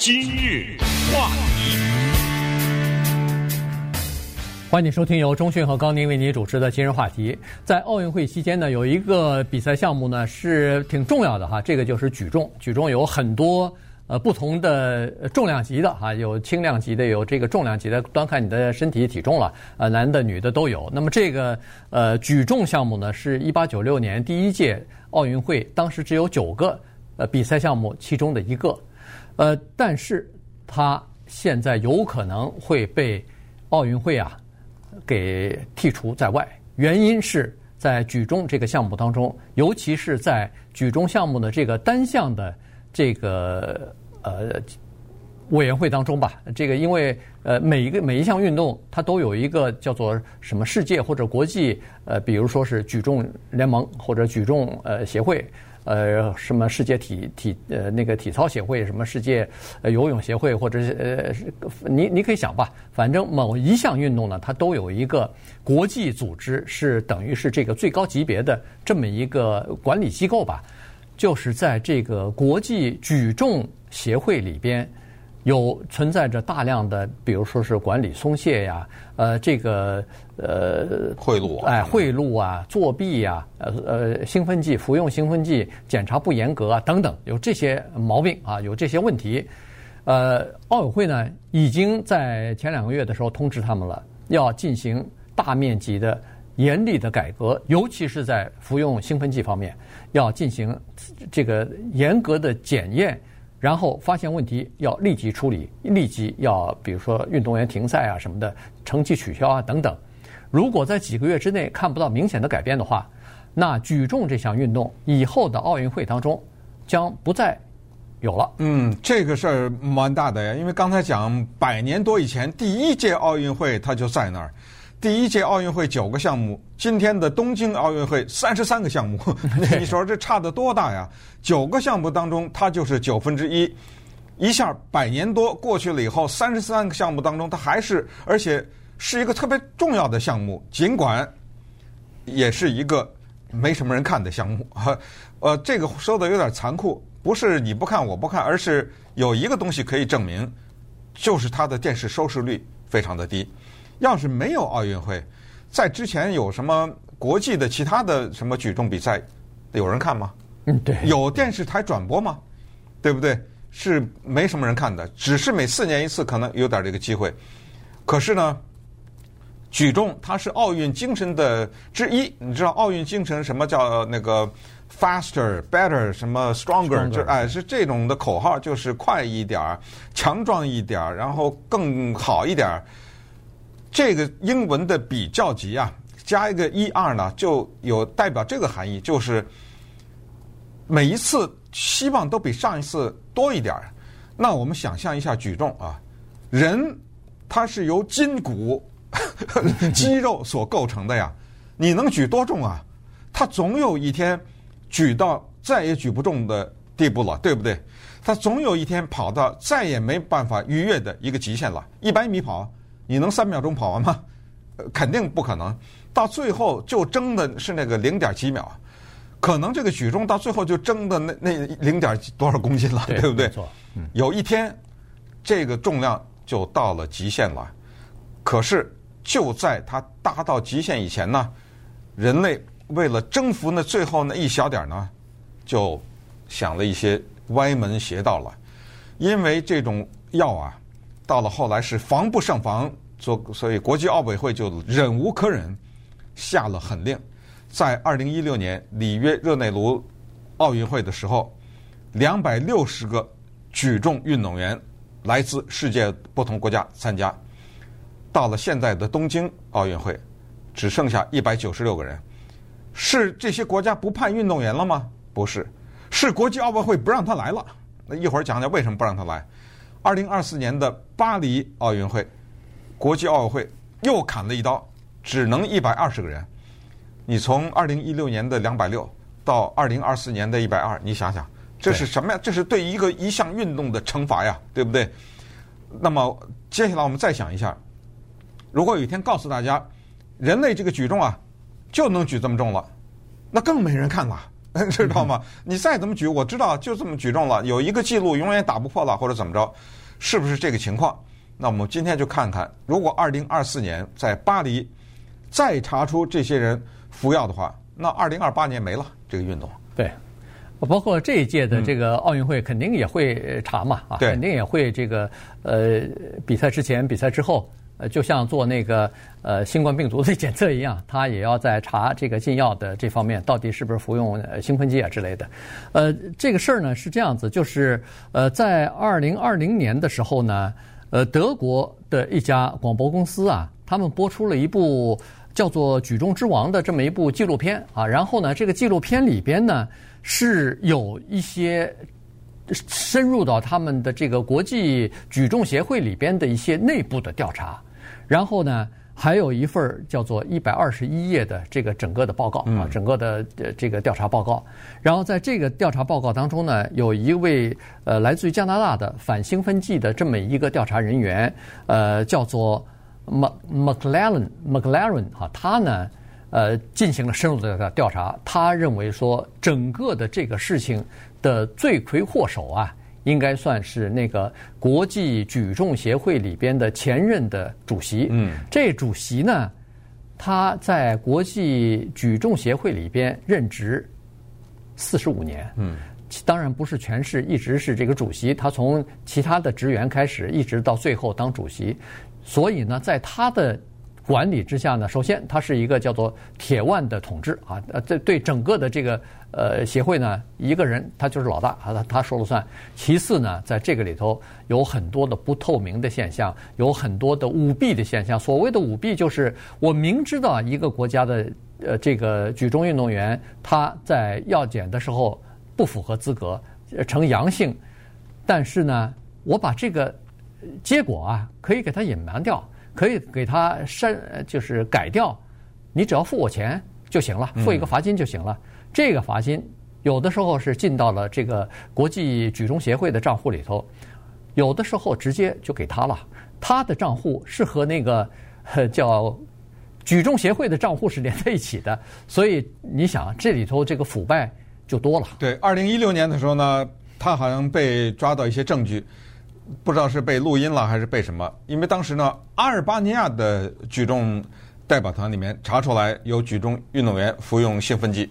今日话题，欢迎收听由中讯和高宁为您主持的今日话题。在奥运会期间呢，有一个比赛项目呢是挺重要的哈，这个就是举重。举重有很多呃不同的重量级的哈，有轻量级的，有这个重量级的，端看你的身体体重了。呃，男的女的都有。那么这个呃举重项目呢，是一八九六年第一届奥运会，当时只有九个呃比赛项目其中的一个。呃，但是他现在有可能会被奥运会啊给剔除在外，原因是在举重这个项目当中，尤其是在举重项目的这个单项的这个呃委员会当中吧。这个因为呃每一个每一项运动它都有一个叫做什么世界或者国际呃，比如说是举重联盟或者举重呃协会。呃，什么世界体体呃那个体操协会，什么世界游泳协会，或者是呃，你你可以想吧，反正某一项运动呢，它都有一个国际组织，是等于是这个最高级别的这么一个管理机构吧，就是在这个国际举重协会里边。有存在着大量的，比如说是管理松懈呀，呃，这个呃贿赂，哎，贿赂啊，作弊呀，呃呃，兴奋剂服用兴奋剂检查不严格啊，等等，有这些毛病啊，有这些问题。呃，奥委会呢已经在前两个月的时候通知他们了，要进行大面积的严厉的改革，尤其是在服用兴奋剂方面，要进行这个严格的检验。然后发现问题要立即处理，立即要比如说运动员停赛啊什么的，成绩取消啊等等。如果在几个月之内看不到明显的改变的话，那举重这项运动以后的奥运会当中将不再有了。嗯，这个事儿蛮大的呀，因为刚才讲百年多以前第一届奥运会它就在那儿。第一届奥运会九个项目，今天的东京奥运会三十三个项目，你说这差得多大呀？九个项目当中，它就是九分之一，一下百年多过去了以后，三十三个项目当中，它还是而且是一个特别重要的项目，尽管也是一个没什么人看的项目。呃，这个说的有点残酷，不是你不看我不看，而是有一个东西可以证明，就是它的电视收视率非常的低。要是没有奥运会，在之前有什么国际的其他的什么举重比赛，有人看吗？嗯，对。有电视台转播吗？对不对？是没什么人看的，只是每四年一次可能有点这个机会。可是呢，举重它是奥运精神的之一。你知道奥运精神什么叫那个 faster、better 什么 stronger？就哎是这种的口号，就是快一点儿、强壮一点儿，然后更好一点。这个英文的比较级啊，加一个一二呢，就有代表这个含义，就是每一次希望都比上一次多一点儿。那我们想象一下举重啊，人他是由筋骨、肌肉所构成的呀，你能举多重啊？他总有一天举到再也举不重的地步了，对不对？他总有一天跑到再也没办法逾越的一个极限了，一百米跑。你能三秒钟跑完吗？肯定不可能。到最后就争的是那个零点几秒，可能这个举重到最后就争的那那零点多少公斤了，对，对不对？嗯、有一天，这个重量就到了极限了。可是就在它达到极限以前呢，人类为了征服那最后那一小点呢，就想了一些歪门邪道了。因为这种药啊。到了后来是防不胜防，所所以国际奥委会就忍无可忍，下了狠令，在二零一六年里约热内卢奥运会的时候，两百六十个举重运动员来自世界不同国家参加，到了现在的东京奥运会，只剩下一百九十六个人，是这些国家不派运动员了吗？不是，是国际奥委会不让他来了。那一会儿讲讲为什么不让他来。二零二四年的巴黎奥运会，国际奥委会又砍了一刀，只能一百二十个人。你从二零一六年的两百六到二零二四年的一百二，你想想，这是什么呀？这是对一个一项运动的惩罚呀，对不对？那么接下来我们再想一下，如果有一天告诉大家，人类这个举重啊，就能举这么重了，那更没人看了，知道吗？你再怎么举，我知道就这么举重了，有一个记录永远打不破了，或者怎么着，是不是这个情况？那我们今天就看看，如果二零二四年在巴黎再查出这些人服药的话，那二零二八年没了这个运动。对，包括这一届的这个奥运会肯定也会查嘛，啊，肯定也会这个呃比赛之前、比赛之后，呃，就像做那个呃新冠病毒的检测一样，他也要在查这个禁药的这方面到底是不是服用兴奋剂啊之类的。呃，这个事儿呢是这样子，就是呃在二零二零年的时候呢。呃，德国的一家广播公司啊，他们播出了一部叫做《举重之王》的这么一部纪录片啊。然后呢，这个纪录片里边呢是有一些深入到他们的这个国际举重协会里边的一些内部的调查。然后呢。还有一份叫做一百二十一页的这个整个的报告啊，整个的这个调查报告。然后在这个调查报告当中呢，有一位呃来自于加拿大的反兴奋剂的这么一个调查人员，呃，叫做 Mac McLaren McLaren 哈，他呢呃进行了深入的调查，他认为说整个的这个事情的罪魁祸首啊。应该算是那个国际举重协会里边的前任的主席。嗯，这主席呢，他在国际举重协会里边任职四十五年。嗯，当然不是全是一直是这个主席，他从其他的职员开始，一直到最后当主席。所以呢，在他的管理之下呢，首先它是一个叫做铁腕的统治啊，呃，这对整个的这个呃协会呢，一个人他就是老大啊，他他说了算。其次呢，在这个里头有很多的不透明的现象，有很多的舞弊的现象。所谓的舞弊，就是我明知道一个国家的呃这个举重运动员他在药检的时候不符合资格，呈阳性，但是呢，我把这个结果啊可以给他隐瞒掉。可以给他删，就是改掉，你只要付我钱就行了，付一个罚金就行了。嗯、这个罚金有的时候是进到了这个国际举重协会的账户里头，有的时候直接就给他了。他的账户是和那个叫举重协会的账户是连在一起的，所以你想这里头这个腐败就多了。对，二零一六年的时候呢，他好像被抓到一些证据。不知道是被录音了还是被什么？因为当时呢，阿尔巴尼亚的举重代表团里面查出来有举重运动员服用兴奋剂，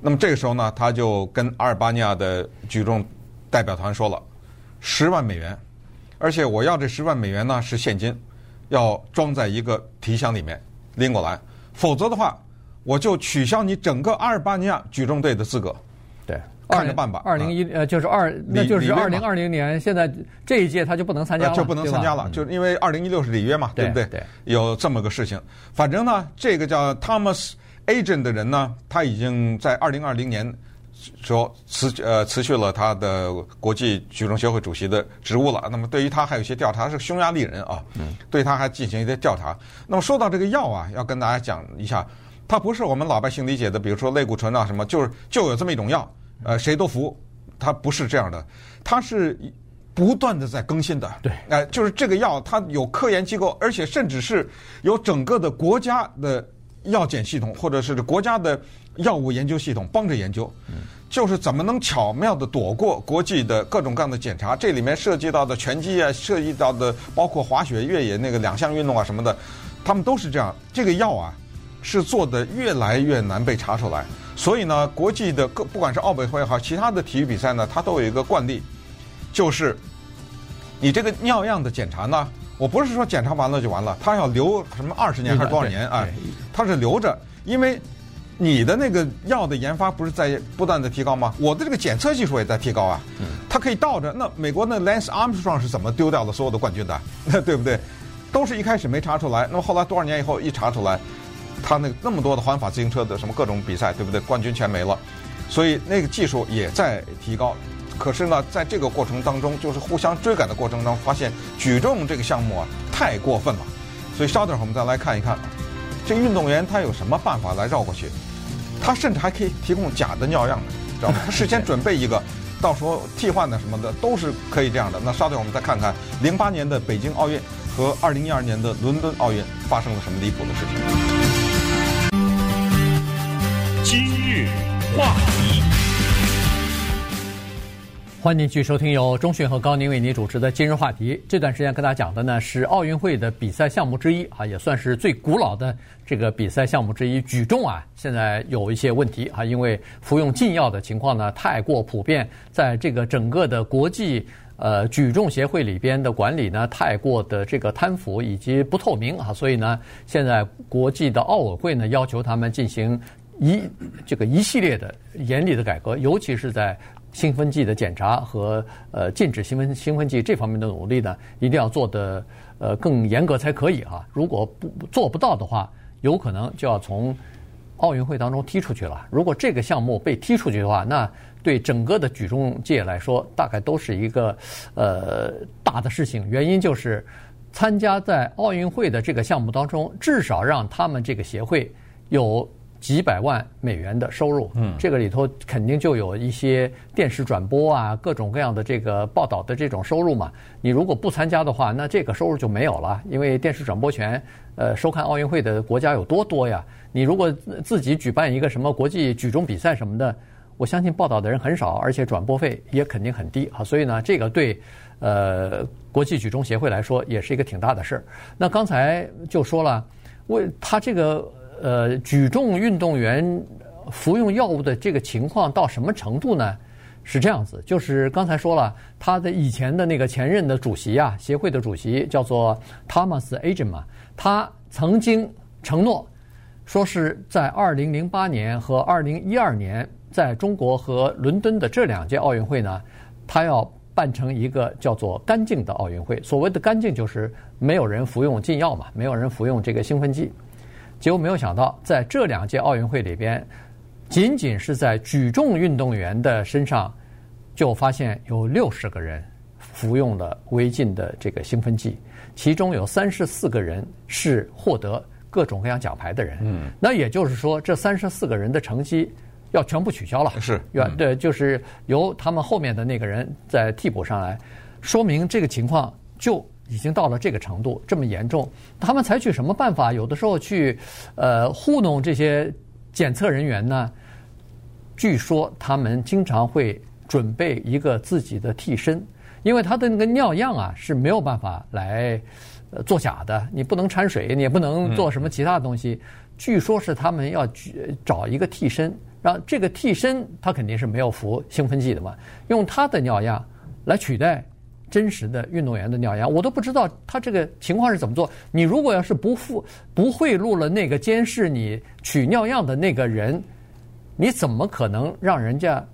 那么这个时候呢，他就跟阿尔巴尼亚的举重代表团说了，十万美元，而且我要这十万美元呢是现金，要装在一个提箱里面拎过来，否则的话，我就取消你整个阿尔巴尼亚举重队的资格。对。看着办吧。二零一呃，就是二，那就是二零二零年。现在这一届他就不能参加了，就不能参加了，就因为二零一六是里约嘛，对不对？对，有这么个事情。反正呢，这个叫 Thomas Agent 的人呢，他已经在二零二零年说辞呃辞去了他的国际举重协会主席的职务了。那么对于他还有一些调查，是匈牙利人啊，对他还进行一些调查。那么说到这个药啊，要跟大家讲一下，它不是我们老百姓理解的，比如说类固醇啊什么，就是就有这么一种药。呃，谁都服，它不是这样的，它是不断的在更新的。对，哎、呃，就是这个药，它有科研机构，而且甚至是有整个的国家的药检系统，或者是国家的药物研究系统帮着研究，嗯、就是怎么能巧妙的躲过国际的各种各样的检查。这里面涉及到的拳击啊，涉及到的包括滑雪、越野那个两项运动啊什么的，他们都是这样。这个药啊，是做的越来越难被查出来。所以呢，国际的各不管是奥委会也好，其他的体育比赛呢，它都有一个惯例，就是你这个尿样的检查呢，我不是说检查完了就完了，它要留什么二十年还是多少年啊？它是留着，因为你的那个药的研发不是在不断的提高吗？我的这个检测技术也在提高啊，它可以倒着。那美国那 Lance Armstrong 是怎么丢掉了所有的冠军的？对不对？都是一开始没查出来，那么后来多少年以后一查出来。他那个那么多的环法自行车的什么各种比赛，对不对？冠军全没了，所以那个技术也在提高。可是呢，在这个过程当中，就是互相追赶的过程当中，发现举重这个项目啊太过分了。所以稍等会儿我们再来看一看，这运动员他有什么办法来绕过去？他甚至还可以提供假的尿样，知道吗？他事先准备一个，到时候替换的什么的都是可以这样的。那稍等我们再看看零八年的北京奥运和二零一二年的伦敦奥运发生了什么离谱的事情。今日话题，欢迎继续收听由中讯和高宁为您主持的今日话题。这段时间跟大家讲的呢是奥运会的比赛项目之一啊，也算是最古老的这个比赛项目之一——举重啊。现在有一些问题啊，因为服用禁药的情况呢太过普遍，在这个整个的国际。呃，举重协会里边的管理呢，太过的这个贪腐以及不透明啊，所以呢，现在国际的奥委会呢，要求他们进行一这个一系列的严厉的改革，尤其是在兴奋剂的检查和呃禁止兴奋兴奋剂这方面的努力呢，一定要做得呃更严格才可以啊。如果不做不到的话，有可能就要从奥运会当中踢出去了。如果这个项目被踢出去的话，那对整个的举重界来说，大概都是一个呃大的事情。原因就是参加在奥运会的这个项目当中，至少让他们这个协会有几百万美元的收入。嗯，这个里头肯定就有一些电视转播啊，各种各样的这个报道的这种收入嘛。你如果不参加的话，那这个收入就没有了，因为电视转播权，呃，收看奥运会的国家有多多呀？你如果自己举办一个什么国际举重比赛什么的。我相信报道的人很少，而且转播费也肯定很低啊，所以呢，这个对呃国际举重协会来说也是一个挺大的事儿。那刚才就说了，为他这个呃举重运动员服用药物的这个情况到什么程度呢？是这样子，就是刚才说了，他的以前的那个前任的主席啊，协会的主席叫做 Thomas Agema 嘛，他曾经承诺说是在二零零八年和二零一二年。在中国和伦敦的这两届奥运会呢，他要办成一个叫做“干净”的奥运会。所谓的“干净”，就是没有人服用禁药嘛，没有人服用这个兴奋剂。结果没有想到，在这两届奥运会里边，仅仅是在举重运动员的身上，就发现有六十个人服用了违禁的这个兴奋剂，其中有三十四个人是获得各种各样奖牌的人。嗯，那也就是说，这三十四个人的成绩。要全部取消了，是原，对，就是由他们后面的那个人再替补上来，说明这个情况就已经到了这个程度，这么严重。他们采取什么办法？有的时候去呃糊弄这些检测人员呢？据说他们经常会准备一个自己的替身，因为他的那个尿样啊是没有办法来呃做假的，你不能掺水，你也不能做什么其他的东西。据说是他们要找一个替身。然后这个替身他肯定是没有服兴奋剂的嘛，用他的尿样来取代真实的运动员的尿样，我都不知道他这个情况是怎么做。你如果要是不付不贿赂了那个监视你取尿样的那个人，你怎么可能让人家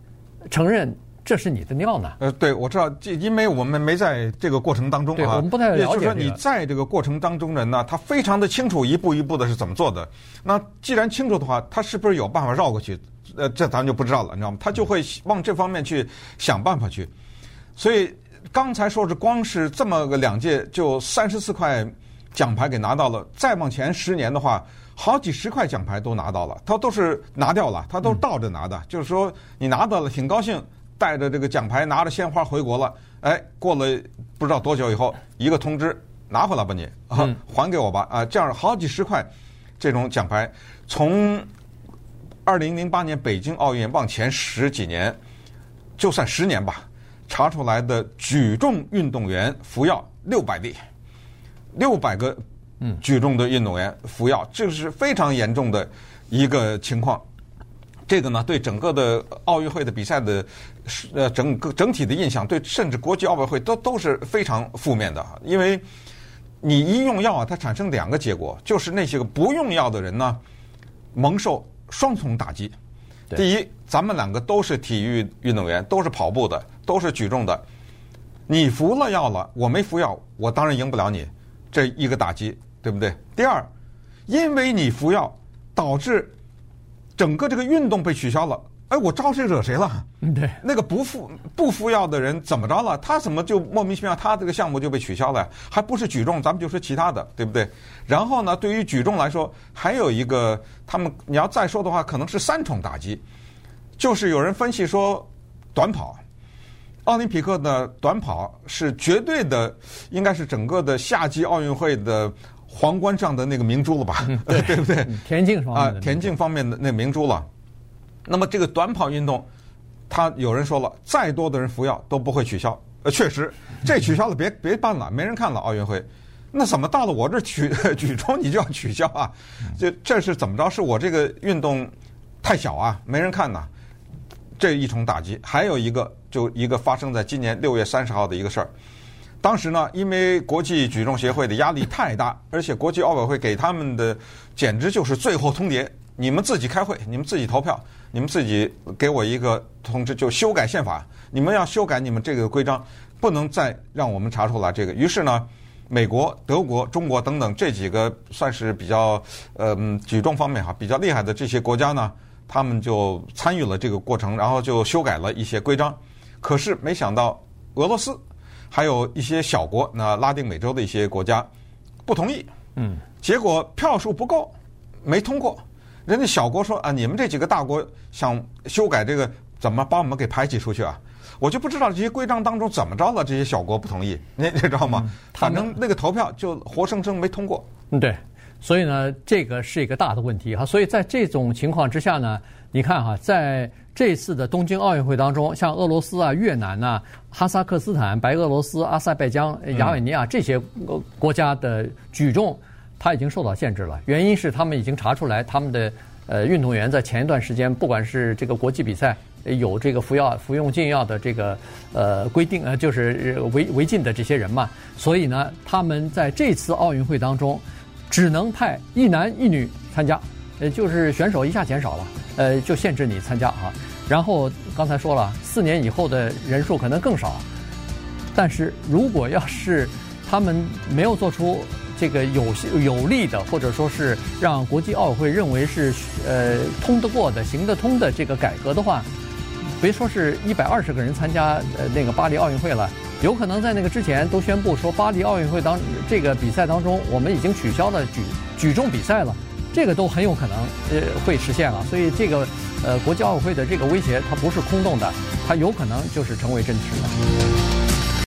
承认这是你的尿呢？呃，对，我知道，这因为我们没在这个过程当中啊，对，我们不太了解。也就是说，你在这个过程当中人呢，他非常的清楚一步一步的是怎么做的。那既然清楚的话，他是不是有办法绕过去？呃，这咱就不知道了，你知道吗？他就会往这方面去想办法去。所以刚才说是光是这么个两届就三十四块奖牌给拿到了，再往前十年的话，好几十块奖牌都拿到了，他都是拿掉了，他都倒着拿的。嗯、就是说你拿到了挺高兴，带着这个奖牌拿着鲜花回国了，哎，过了不知道多久以后，一个通知拿回来吧你还给我吧啊，这样好几十块这种奖牌从。二零零八年北京奥运往前十几年，就算十年吧，查出来的举重运动员服药六百例，六百个嗯举重的运动员服药，这是非常严重的一个情况。这个呢，对整个的奥运会的比赛的呃整个整体的印象，对甚至国际奥委会都都是非常负面的。因为你一用药啊，它产生两个结果，就是那些个不用药的人呢，蒙受。双重打击。第一，咱们两个都是体育运动员，都是跑步的，都是举重的。你服了药了，我没服药，我当然赢不了你，这一个打击，对不对？第二，因为你服药，导致整个这个运动被取消了。哎，我招谁惹谁了？对，那个不服不服药的人怎么着了？他怎么就莫名其妙，他这个项目就被取消了？还不是举重，咱们就说其他的，对不对？然后呢，对于举重来说，还有一个，他们你要再说的话，可能是三重打击，就是有人分析说，短跑，奥林匹克的短跑是绝对的，应该是整个的夏季奥运会的皇冠上的那个明珠了吧？对，对不对？田径方面啊，田径方面的那明珠了。那么这个短跑运动，他有人说了，再多的人服药都不会取消。呃，确实，这取消了别别办了，没人看了奥运会。那怎么到了我这举举重你就要取消啊？这这是怎么着？是我这个运动太小啊，没人看呐？这一重打击。还有一个，就一个发生在今年六月三十号的一个事儿。当时呢，因为国际举重协会的压力太大，而且国际奥委会给他们的简直就是最后通牒：你们自己开会，你们自己投票，你们自己给我一个通知，就修改宪法。你们要修改你们这个规章，不能再让我们查出来这个。于是呢，美国、德国、中国等等这几个算是比较呃举重方面哈比较厉害的这些国家呢，他们就参与了这个过程，然后就修改了一些规章。可是没想到俄罗斯。还有一些小国，那拉丁美洲的一些国家不同意，嗯，结果票数不够，没通过。人家小国说啊，你们这几个大国想修改这个，怎么把我们给排挤出去啊？我就不知道这些规章当中怎么着了，这些小国不同意，你你知道吗？反正那个投票就活生生没通过。嗯，对。所以呢，这个是一个大的问题哈。所以在这种情况之下呢，你看哈，在这次的东京奥运会当中，像俄罗斯啊、越南呐、哈萨克斯坦、白俄罗斯、阿塞拜疆、亚美尼亚这些国家的举重，他已经受到限制了。原因是他们已经查出来，他们的呃运动员在前一段时间，不管是这个国际比赛有这个服药、服用禁药的这个呃规定，呃就是违违禁的这些人嘛，所以呢，他们在这次奥运会当中。只能派一男一女参加，呃，就是选手一下减少了，呃，就限制你参加啊。然后刚才说了，四年以后的人数可能更少。但是如果要是他们没有做出这个有有利的，或者说是让国际奥委会认为是呃通得过的、行得通的这个改革的话，别说是一百二十个人参加呃那个巴黎奥运会了。有可能在那个之前都宣布说，巴黎奥运会当这个比赛当中，我们已经取消了举举重比赛了，这个都很有可能呃会实现了。所以这个呃国际奥委会的这个威胁，它不是空洞的，它有可能就是成为真实的。